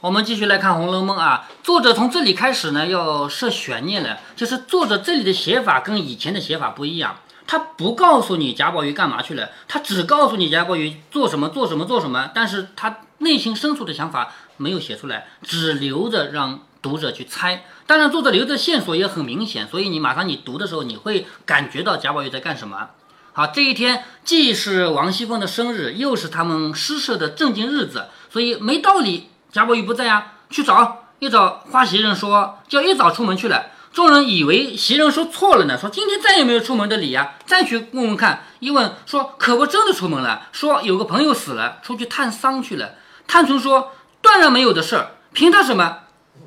我们继续来看《红楼梦》啊，作者从这里开始呢，要设悬念了，就是作者这里的写法跟以前的写法不一样，他不告诉你贾宝玉干嘛去了，他只告诉你贾宝玉做什么做什么做什么，但是他内心深处的想法没有写出来，只留着让读者去猜。当然，作者留的线索也很明显，所以你马上你读的时候，你会感觉到贾宝玉在干什么。好，这一天既是王熙凤的生日，又是他们诗社的正经日子，所以没道理。贾宝玉不在啊，去找一找花袭人说叫一早出门去了。众人以为袭人说错了呢，说今天再也没有出门的理呀。再去问问看，一问说可不真的出门了，说有个朋友死了，出去探丧去了。探春说断然没有的事儿，凭他什么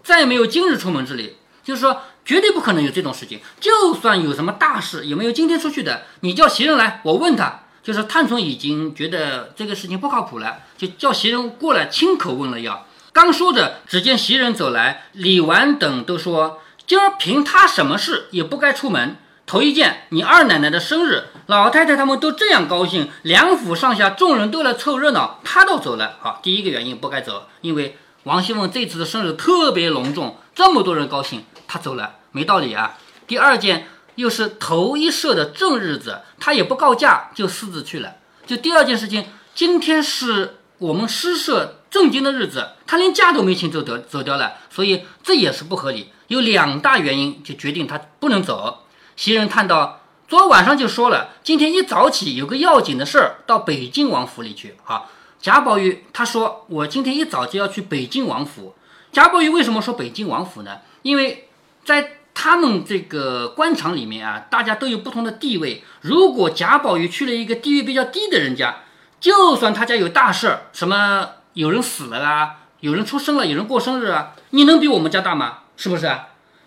再也没有今日出门之理？就是说绝对不可能有这种事情。就算有什么大事，也没有今天出去的。你叫袭人来，我问他。就是探春已经觉得这个事情不靠谱了，就叫袭人过来亲口问了要。刚说着，只见袭人走来，李纨等都说：“今儿凭他什么事也不该出门。头一件，你二奶奶的生日，老太太他们都这样高兴，两府上下众人都来凑热闹，他倒走了。好，第一个原因不该走，因为王熙凤这次的生日特别隆重，这么多人高兴，他走了没道理啊。第二件，又是头一社的正日子，他也不告假就私自去了。就第二件事情，今天是我们诗社。”正经的日子，他连假都没请，走掉走掉了，所以这也是不合理。有两大原因，就决定他不能走。袭人叹道：“昨晚上就说了，今天一早起有个要紧的事儿，到北静王府里去。”好，贾宝玉他说：“我今天一早就要去北静王府。”贾宝玉为什么说北静王府呢？因为在他们这个官场里面啊，大家都有不同的地位。如果贾宝玉去了一个地位比较低的人家，就算他家有大事儿，什么。有人死了啊，有人出生了，有人过生日啊，你能比我们家大吗？是不是？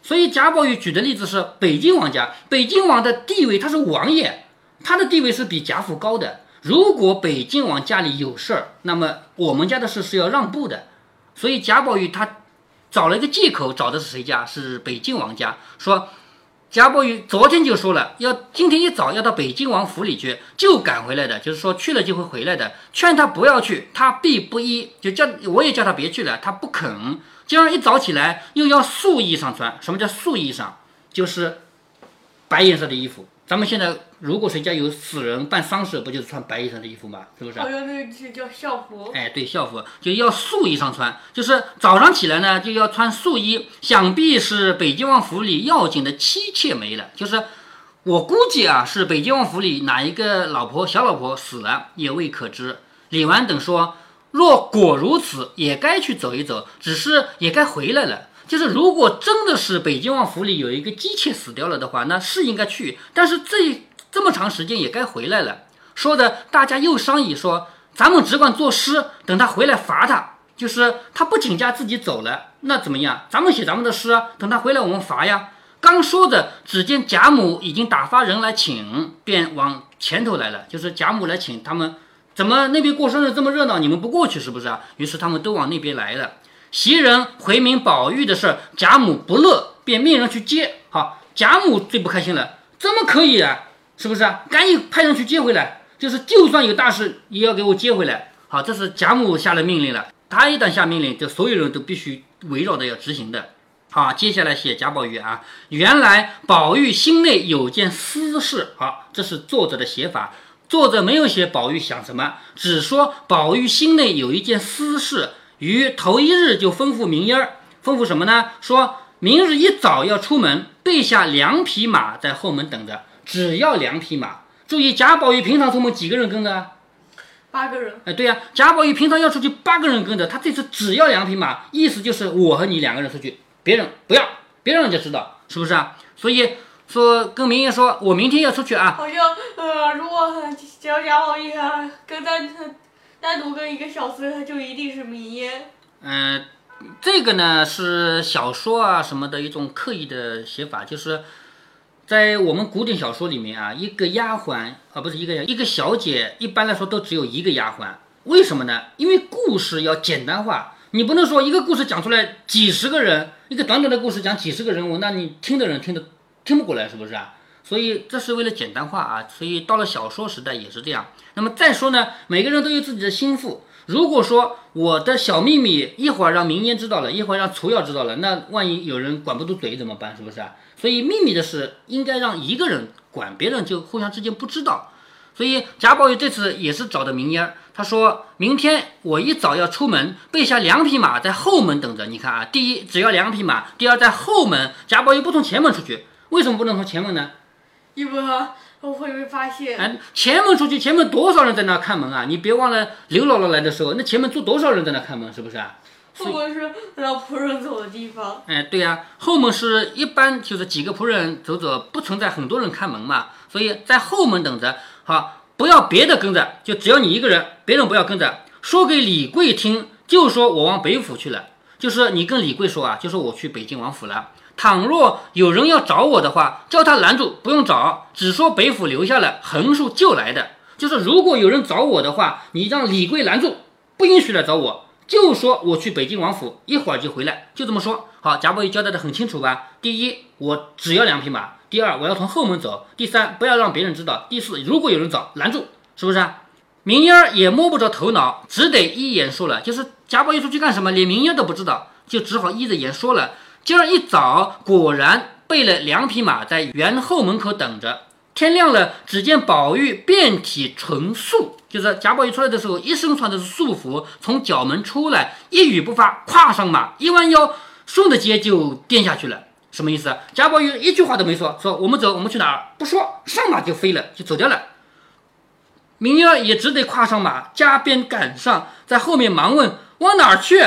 所以贾宝玉举的例子是北京王家，北京王的地位他是王爷，他的地位是比贾府高的。如果北京王家里有事儿，那么我们家的事是要让步的。所以贾宝玉他找了一个借口，找的是谁家？是北京王家，说。贾宝玉昨天就说了，要今天一早要到北京王府里去，就赶回来的，就是说去了就会回来的。劝他不要去，他必不依，就叫我也叫他别去了，他不肯。今儿一早起来又要素衣裳穿，什么叫素衣裳？就是白颜色的衣服。咱们现在如果谁家有死人办丧事，不就是穿白衣裳的衣服吗？是不是？好像那是叫校服。哎，对，校服就要素衣裳穿，就是早上起来呢就要穿素衣。想必是北京王府里要紧的妻妾没了，就是我估计啊，是北京王府里哪一个老婆小老婆死了也未可知。李纨等说，若果如此，也该去走一走，只是也该回来了。就是如果真的是北京王府里有一个姬妾死掉了的话，那是应该去，但是这这么长时间也该回来了。说的大家又商议说，咱们只管作诗，等他回来罚他。就是他不请假自己走了，那怎么样？咱们写咱们的诗，等他回来我们罚呀。刚说着，只见贾母已经打发人来请，便往前头来了。就是贾母来请他们，怎么那边过生日这么热闹，你们不过去是不是啊？于是他们都往那边来了。袭人回明宝玉的事，贾母不乐，便命人去接。好，贾母最不开心了，怎么可以啊？是不是啊？赶紧派人去接回来，就是就算有大事，也要给我接回来。好，这是贾母下了命令了。他一旦下命令，就所有人都必须围绕着要执行的。好，接下来写贾宝玉啊，原来宝玉心内有件私事。好，这是作者的写法，作者没有写宝玉想什么，只说宝玉心内有一件私事。于头一日就吩咐明英儿，吩咐什么呢？说明日一早要出门，备下两匹马在后门等着，只要两匹马。注意，贾宝玉平常出门几个人跟着？八个人。哎，对呀，贾宝玉平常要出去八个人跟着，他这次只要两匹马，意思就是我和你两个人出去，别人不要，别让人家知道，是不是啊？所以说跟明烟说，我明天要出去啊。好像呃，如果只要贾宝玉啊跟他。单独跟一个小厮，他就一定是明烟。嗯，这个呢是小说啊什么的一种刻意的写法，就是在我们古典小说里面啊，一个丫鬟啊不是一个一个小姐，一般来说都只有一个丫鬟。为什么呢？因为故事要简单化，你不能说一个故事讲出来几十个人，一个短短的故事讲几十个人物，那你听的人听得听不过来，是不是啊？所以这是为了简单化啊，所以到了小说时代也是这样。那么再说呢，每个人都有自己的心腹。如果说我的小秘密一会儿让明烟知道了，一会儿让楚耀知道了，那万一有人管不住嘴怎么办？是不是啊？所以秘密的事应该让一个人管，别人就互相之间不知道。所以贾宝玉这次也是找的明烟，他说明天我一早要出门，备下两匹马在后门等着。你看啊，第一只要两匹马，第二在后门。贾宝玉不从前门出去，为什么不能从前门呢？因为我会被发现。哎，前门出去，前门多少人在那看门啊？你别忘了刘姥姥来的时候，那前门住多少人在那看门，是不是啊？后门是让仆人走的地方。哎，对呀、后门是一般就是几个仆人走走，不存在很多人看门嘛，所以在后门等着。好，不要别的跟着，就只要你一个人，别人不要跟着。说给李贵听，就说我往北府去了，就是你跟李贵说啊，就说我去北京王府了。倘若有人要找我的话，叫他拦住，不用找，只说北府留下了横竖就来的。就是如果有人找我的话，你让李贵拦住，不允许来找我，就说我去北京王府，一会儿就回来，就这么说。好，贾宝玉交代的很清楚吧？第一，我只要两匹马；第二，我要从后门走；第三，不要让别人知道；第四，如果有人找，拦住，是不是？明烟儿也摸不着头脑，只得依言说了。就是贾宝玉出去干什么，连明烟都不知道，就只好依着言说了。今儿一早，果然备了两匹马在园后门口等着。天亮了，只见宝玉遍体纯素，就是贾宝玉出来的时候，一身穿的是素服，从角门出来，一语不发，跨上马，一弯腰，顺着街就颠下去了。什么意思？贾宝玉一句话都没说，说我们走，我们去哪儿？不说，上马就飞了，就走掉了。明儿也只得跨上马，加鞭赶上，在后面忙问往哪儿去。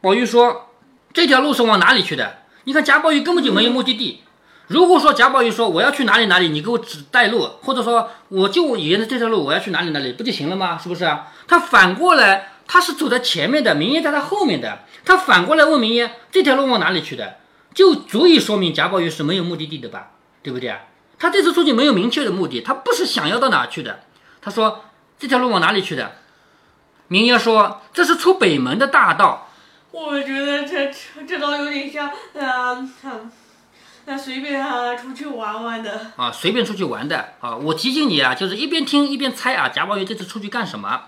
宝玉说：“这条路是往哪里去的？”你看贾宝玉根本就没有目的地。如果说贾宝玉说我要去哪里哪里，你给我指带路，或者说我就沿着这条路我要去哪里哪里，不就行了吗？是不是啊？他反过来，他是走在前面的，明烟在他后面的，他反过来问明烟这条路往哪里去的，就足以说明贾宝玉是没有目的地的吧？对不对啊？他这次出去没有明确的目的，他不是想要到哪去的。他说这条路往哪里去的？明烟说这是出北门的大道。我觉得这这这倒有点像，呃，嗯那随便啊出去玩玩的。啊，随便出去玩的啊！我提醒你啊，就是一边听一边猜啊，贾宝玉这次出去干什么？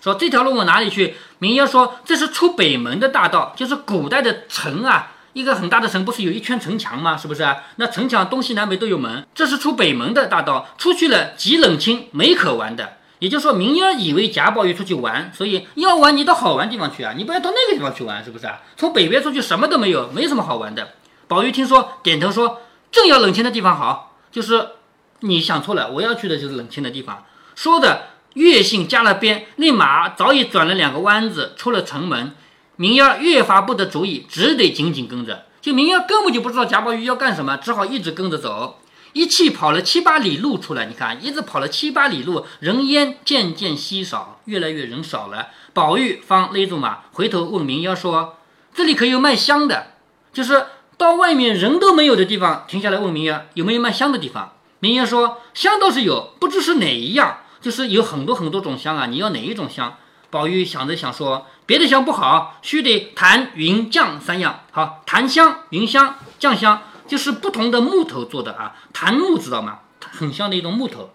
说这条路往哪里去？明烟说这是出北门的大道，就是古代的城啊，一个很大的城，不是有一圈城墙吗？是不是啊？那城墙东西南北都有门，这是出北门的大道，出去了极冷清，没可玩的。也就是说，明烟以为贾宝玉出去玩，所以要玩你到好玩地方去啊，你不要到那个地方去玩，是不是啊？从北边出去什么都没有，没什么好玩的。宝玉听说，点头说：“正要冷清的地方好，就是你想错了，我要去的就是冷清的地方。”说的越性加了鞭，那马早已转了两个弯子，出了城门。明烟儿越发不得主意，只得紧紧跟着。就明烟儿根本就不知道贾宝玉要干什么，只好一直跟着走。一气跑了七八里路出来，你看，一直跑了七八里路，人烟渐渐稀少，越来越人少了。宝玉方勒住马，回头问明烟儿说：“这里可有卖香的？就是到外面人都没有的地方，停下来问明烟儿有没有卖香的地方。”明烟说：“香倒是有，不知是哪一样，就是有很多很多种香啊，你要哪一种香？”宝玉想着想说：“别的香不好，须得檀、云、酱三样。好，檀香、云香、酱香，就是不同的木头做的啊。檀木知道吗？很香的一种木头。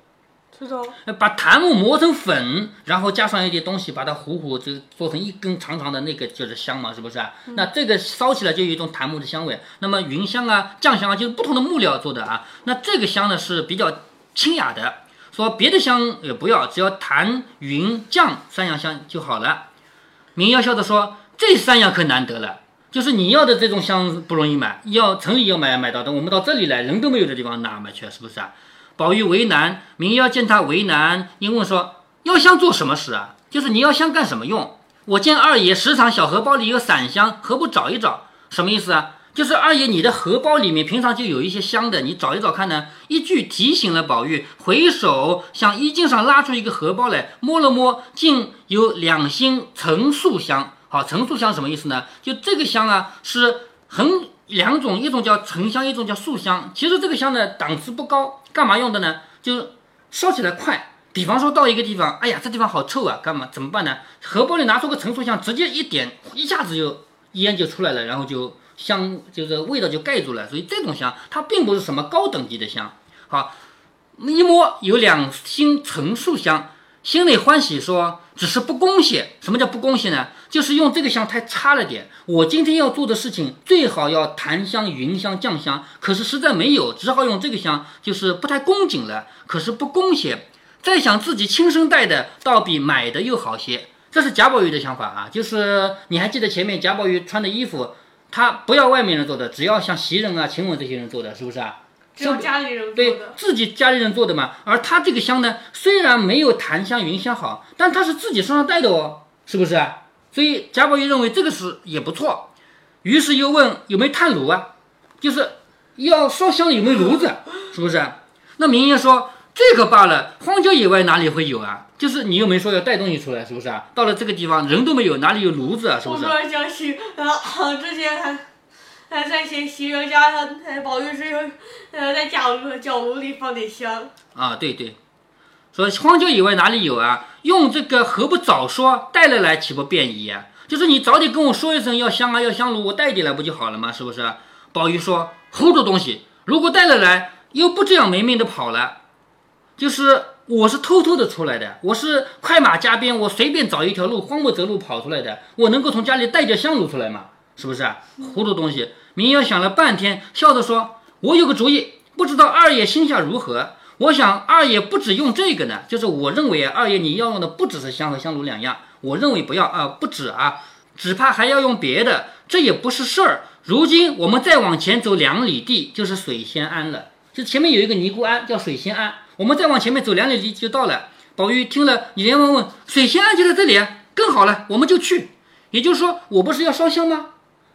知道。呃把檀木磨成粉，然后加上一点东西，把它糊糊，就做成一根长长的那个就是香嘛，是不是啊？那这个烧起来就有一种檀木的香味。那么云香啊、酱香啊，就是不同的木料做的啊。那这个香呢是比较清雅的，说别的香也不要，只要檀、云、酱三样香就好了。明妖笑着说：“这三样可难得了，就是你要的这种香不容易买，要城里要买买到的，我们到这里来人都没有的地方哪买去？是不是啊？”宝玉为难，明妖见他为难，因问说：“药香做什么事啊？就是你要香干什么用？我见二爷时常小荷包里有散香，何不找一找？什么意思啊？就是二爷你的荷包里面平常就有一些香的，你找一找看呢。”一句提醒了宝玉，回首向衣襟上拉出一个荷包来，摸了摸，竟有两星陈素香。好，陈素香什么意思呢？就这个香啊，是很两种，一种叫沉香，一种叫素香。其实这个香呢，档次不高，干嘛用的呢？就烧起来快。比方说到一个地方，哎呀，这地方好臭啊，干嘛？怎么办呢？荷包里拿出个陈素香，直接一点，一下子就烟就出来了，然后就香，就是味道就盖住了。所以这种香，它并不是什么高等级的香。好，一摸有两星陈素香，心里欢喜说：“只是不恭喜。什么叫不恭喜呢？就是用这个香太差了点。我今天要做的事情最好要檀香、云香、酱香，可是实在没有，只好用这个香，就是不太恭谨了。可是不恭些，再想自己亲身带的，倒比买的又好些。这是贾宝玉的想法啊，就是你还记得前面贾宝玉穿的衣服，他不要外面人做的，只要像袭人啊、晴雯这些人做的，是不是啊？只有家里人做对的。自己家里人做的嘛。而他这个香呢，虽然没有檀香、云香好，但他是自己身上带的哦，是不是啊？所以贾宝玉认为这个是也不错，于是又问有没有炭炉啊，就是要烧香有没有炉子，是不是？那明爷说这个罢了，荒郊野外哪里会有啊？就是你又没说要带东西出来，是不是啊？到了这个地方人都没有，哪里有炉子啊？是不是我突？然想起，啊，之前还还在写袭人家，他呃宝玉是用呃在角炉角炉里放点香，啊，对对，说荒郊野外哪里有啊？用这个何不早说，带了来岂不便宜啊？就是你早点跟我说一声要香啊要香炉，我带点来不就好了吗？是不是？宝玉说糊涂东西，如果带了来，又不这样没命的跑了，就是我是偷偷的出来的，我是快马加鞭，我随便找一条路，荒漠择路跑出来的，我能够从家里带点香炉出来吗？是不是？糊涂东西！明瑶想了半天，笑着说：“我有个主意，不知道二爷心下如何？我想二爷不止用这个呢，就是我认为，二爷你要用的不只是香和香炉两样，我认为不要啊，不止啊，只怕还要用别的，这也不是事儿。如今我们再往前走两里地，就是水仙庵了。就前面有一个尼姑庵叫水仙庵，我们再往前面走两里地就到了。宝玉听了，连忙问：水仙庵就在这里啊？更好了，我们就去。也就是说，我不是要烧香吗？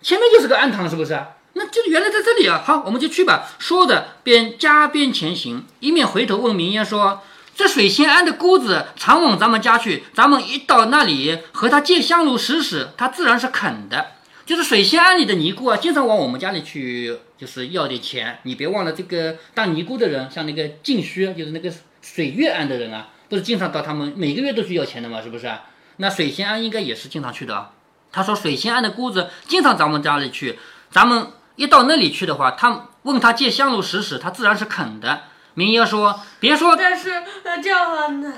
前面就是个庵堂，是不是？那就原来在这里啊。好，我们就去吧。说着，便加鞭前行，一面回头问明烟说：“这水仙庵的姑子常往咱们家去，咱们一到那里和他借香炉使使，他自然是肯的。就是水仙庵里的尼姑啊，经常往我们家里去，就是要点钱。你别忘了，这个当尼姑的人，像那个净虚，就是那个水月庵的人啊，不是经常到他们每个月都去要钱的嘛，是不是？那水仙庵应该也是经常去的。他说水仙庵的姑子经常咱们家里去，咱们一到那里去的话，他问他借香炉使使，他自然是肯的。明爷说：“别说但是那这样啊，那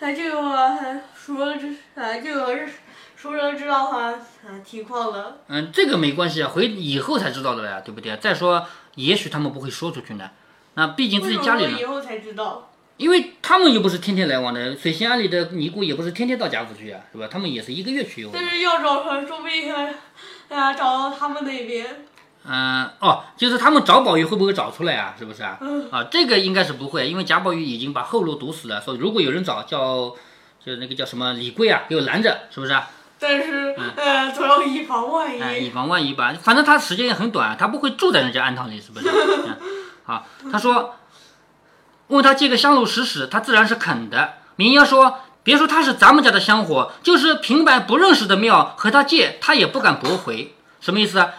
呃这个呃熟人知呃这个是熟人知道哈啊情况了，嗯，这个没关系啊，回以后才知道的呀，对不对？再说，也许他们不会说出去呢。那毕竟自己家里人，么以后才知道？因为他们又不是天天来往的，水仙庵里的尼姑也不是天天到贾府去呀，是吧？他们也是一个月去一回。但是要找他，说不定呃呀找到他们那边，嗯，哦，就是他们找宝玉会不会找出来啊？是不是啊？嗯啊，这个应该是不会，因为贾宝玉已经把后路堵死了，说如果有人找，叫就那个叫什么李贵啊，给我拦着，是不是啊？但是呃总要以防万哎，以。防万一吧，反正他时间也很短，他不会住在人家庵堂里，是不是？嗯，好，他说问他借个香炉使使，他自然是肯的。明爷说，别说他是咱们家的香火，就是平白不认识的庙和他借，他也不敢驳回。什么意思啊？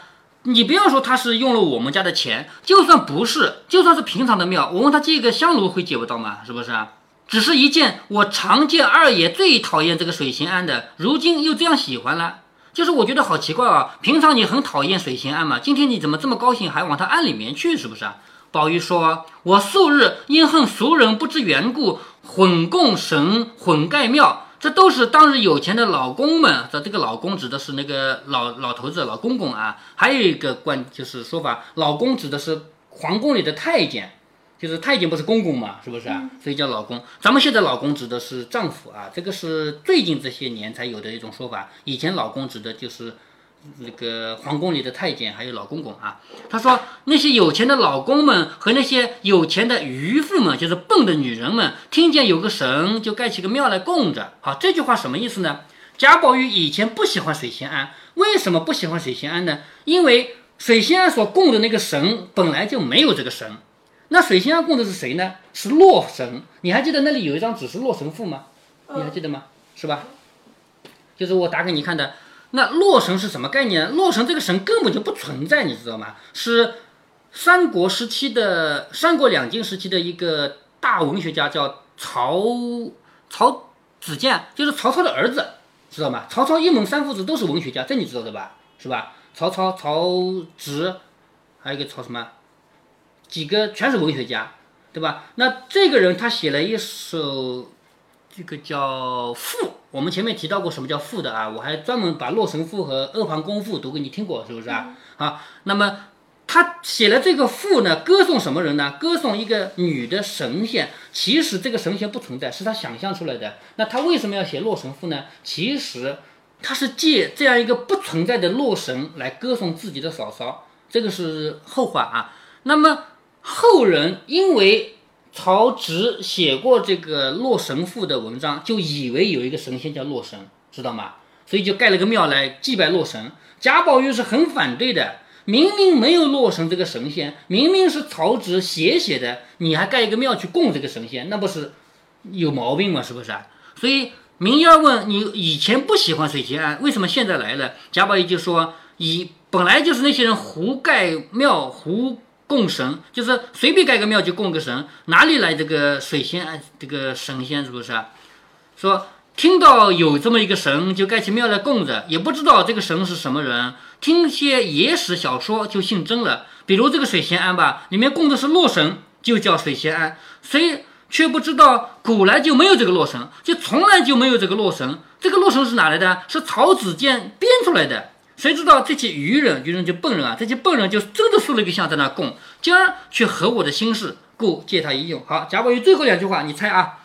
你不要说他是用了我们家的钱，就算不是，就算是平常的庙，我问他借个香炉会借不到吗？是不是啊？只是一件我常见二爷最讨厌这个水仙庵的，如今又这样喜欢了。就是我觉得好奇怪啊！平常你很讨厌水仙庵嘛，今天你怎么这么高兴，还往他庵里面去，是不是啊？宝玉说：“我素日因恨俗人不知缘故，混供神，混盖庙，这都是当时有钱的老公们。这这个老公指的是那个老老头子、老公公啊。还有一个关就是说法，老公指的是皇宫里的太监。”就是太监不是公公嘛，是不是啊？所以叫老公。咱们现在老公指的是丈夫啊，这个是最近这些年才有的一种说法。以前老公指的就是那个皇宫里的太监，还有老公公啊。他说那些有钱的老公们和那些有钱的渔妇们，就是笨的女人们，听见有个神就盖起个庙来供着。好，这句话什么意思呢？贾宝玉以前不喜欢水仙庵，为什么不喜欢水仙庵呢？因为水仙庵所供的那个神本来就没有这个神。那水仙庵供的是谁呢？是洛神。你还记得那里有一张纸是洛神赋吗？你还记得吗？是吧？就是我打给你看的。那洛神是什么概念？洛神这个神根本就不存在，你知道吗？是三国时期的三国两晋时期的一个大文学家，叫曹曹子建，就是曹操的儿子，知道吗？曹操一门三父子都是文学家，这你知道的吧？是吧？曹操、曹植，还有一个曹什么？几个全是文学家，对吧？那这个人他写了一首这个叫赋。我们前面提到过什么叫赋的啊？我还专门把《洛神赋》和《阿房宫赋》读给你听过，是不是啊？啊，那么他写了这个赋呢，歌颂什么人呢？歌颂一个女的神仙。其实这个神仙不存在，是他想象出来的。那他为什么要写《洛神赋》呢？其实他是借这样一个不存在的洛神来歌颂自己的嫂嫂，这个是后话啊。那么后人因为曹植写过这个《洛神赋》的文章，就以为有一个神仙叫洛神，知道吗？所以就盖了个庙来祭拜洛神。贾宝玉是很反对的，明明没有洛神这个神仙，明明是曹植写写的，你还盖一个庙去供这个神仙，那不是有毛病吗？是不是啊？所以明儿问你以前不喜欢水仙庵，为什么现在来了？贾宝玉就说：以本来就是那些人胡盖庙胡。供神就是随便盖个庙就供个神，哪里来这个水仙啊这个神仙是不是？说听到有这么一个神就盖起庙来供着，也不知道这个神是什么人，听些野史小说就信真了。比如这个水仙庵吧，里面供的是洛神，就叫水仙庵，谁却不知道古来就没有这个洛神，就从来就没有这个洛神。这个洛神是哪来的？是曹子建编出来的。谁知道这些愚人，愚人就笨人啊！这些笨人就真的塑了一个像在那供，今儿去合我的心事，故借他一用。好，贾宝玉最后两句话，你猜啊？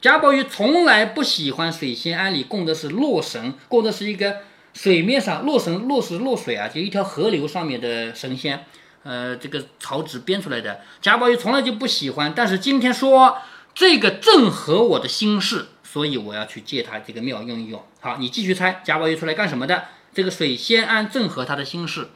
贾宝玉从来不喜欢水仙庵里供的是洛神，供的是一个水面上洛神，洛是洛水啊，就一条河流上面的神仙。呃，这个曹植编出来的，贾宝玉从来就不喜欢。但是今天说这个正合我的心事，所以我要去借他这个庙用一用。好，你继续猜，贾宝玉出来干什么的？这个水仙庵正合他的心事，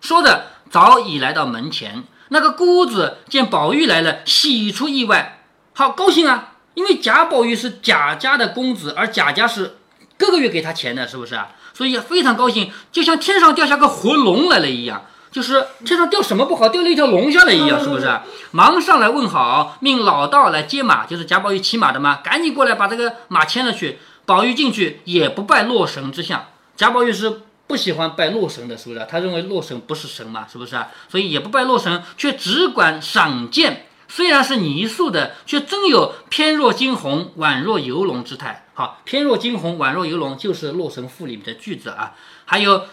说着早已来到门前。那个姑子见宝玉来了，喜出意外，好高兴啊！因为贾宝玉是贾家的公子，而贾家是个个月给他钱的，是不是啊？所以非常高兴，就像天上掉下个活龙来了一样，就是天上掉什么不好，掉了一条龙下来一样，是不是？忙上来问好，命老道来接马，就是贾宝玉骑马的嘛，赶紧过来把这个马牵了去。宝玉进去也不拜洛神之相。贾宝玉是不喜欢拜洛神的，是不是？他认为洛神不是神嘛，是不是啊？所以也不拜洛神，却只管赏鉴。虽然是泥塑的，却真有翩若惊鸿、宛若游龙之态。好，翩若惊鸿、宛若游龙，就是《洛神赋》里面的句子啊。还有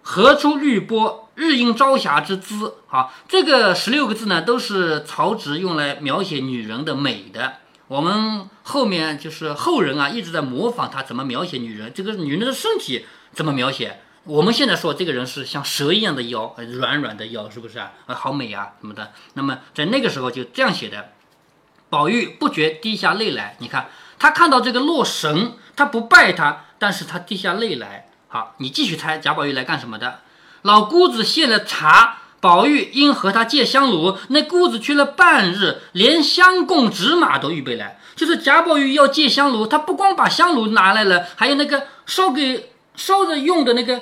何出绿波，日映朝霞之姿。好，这个十六个字呢，都是曹植用来描写女人的美的。我们后面就是后人啊，一直在模仿他怎么描写女人，这个女人的身体怎么描写。我们现在说这个人是像蛇一样的腰，软软的腰，是不是啊？啊，好美啊，什么的。那么在那个时候就这样写的。宝玉不觉滴下泪来。你看他看到这个洛神，他不拜他，但是他滴下泪来。好，你继续猜贾宝玉来干什么的？老姑子献了茶。宝玉因和他借香炉，那姑子去了半日，连香供纸马都预备来。就是贾宝玉要借香炉，他不光把香炉拿来了，还有那个烧给烧着用的那个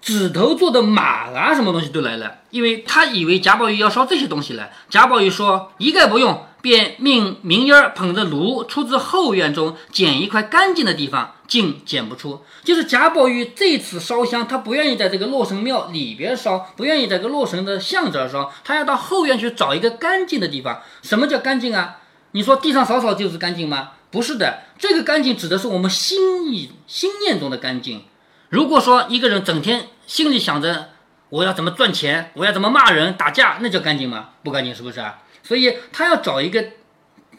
纸头做的马啊，什么东西都来了。因为他以为贾宝玉要烧这些东西来，贾宝玉说一概不用。便命明烟儿捧着炉出自后院中，捡一块干净的地方，竟捡不出。就是贾宝玉这次烧香，他不愿意在这个洛神庙里边烧，不愿意在这个洛神的像这儿烧，他要到后院去找一个干净的地方。什么叫干净啊？你说地上扫扫就是干净吗？不是的，这个干净指的是我们心意、心念中的干净。如果说一个人整天心里想着我要怎么赚钱，我要怎么骂人、打架，那叫干净吗？不干净，是不是啊？所以他要找一个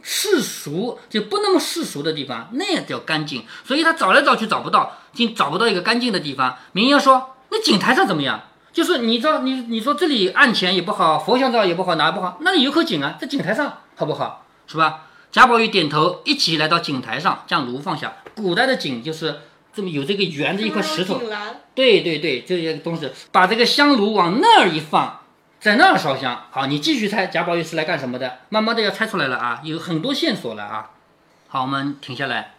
世俗就不那么世俗的地方，那也叫干净。所以他找来找去找不到，竟找不到一个干净的地方。明英说：“那井台上怎么样？就是你知道，你你说这里案前也不好，佛像照也不好，哪不好？那里有口井啊，在井台上好不好？是吧？”贾宝玉点头，一起来到井台上，将炉放下。古代的井就是这么有这个圆的一块石头，对对对，这些东西，把这个香炉往那儿一放。在那儿烧香，好，你继续猜贾宝玉是来干什么的？慢慢的要猜出来了啊，有很多线索了啊。好，我们停下来。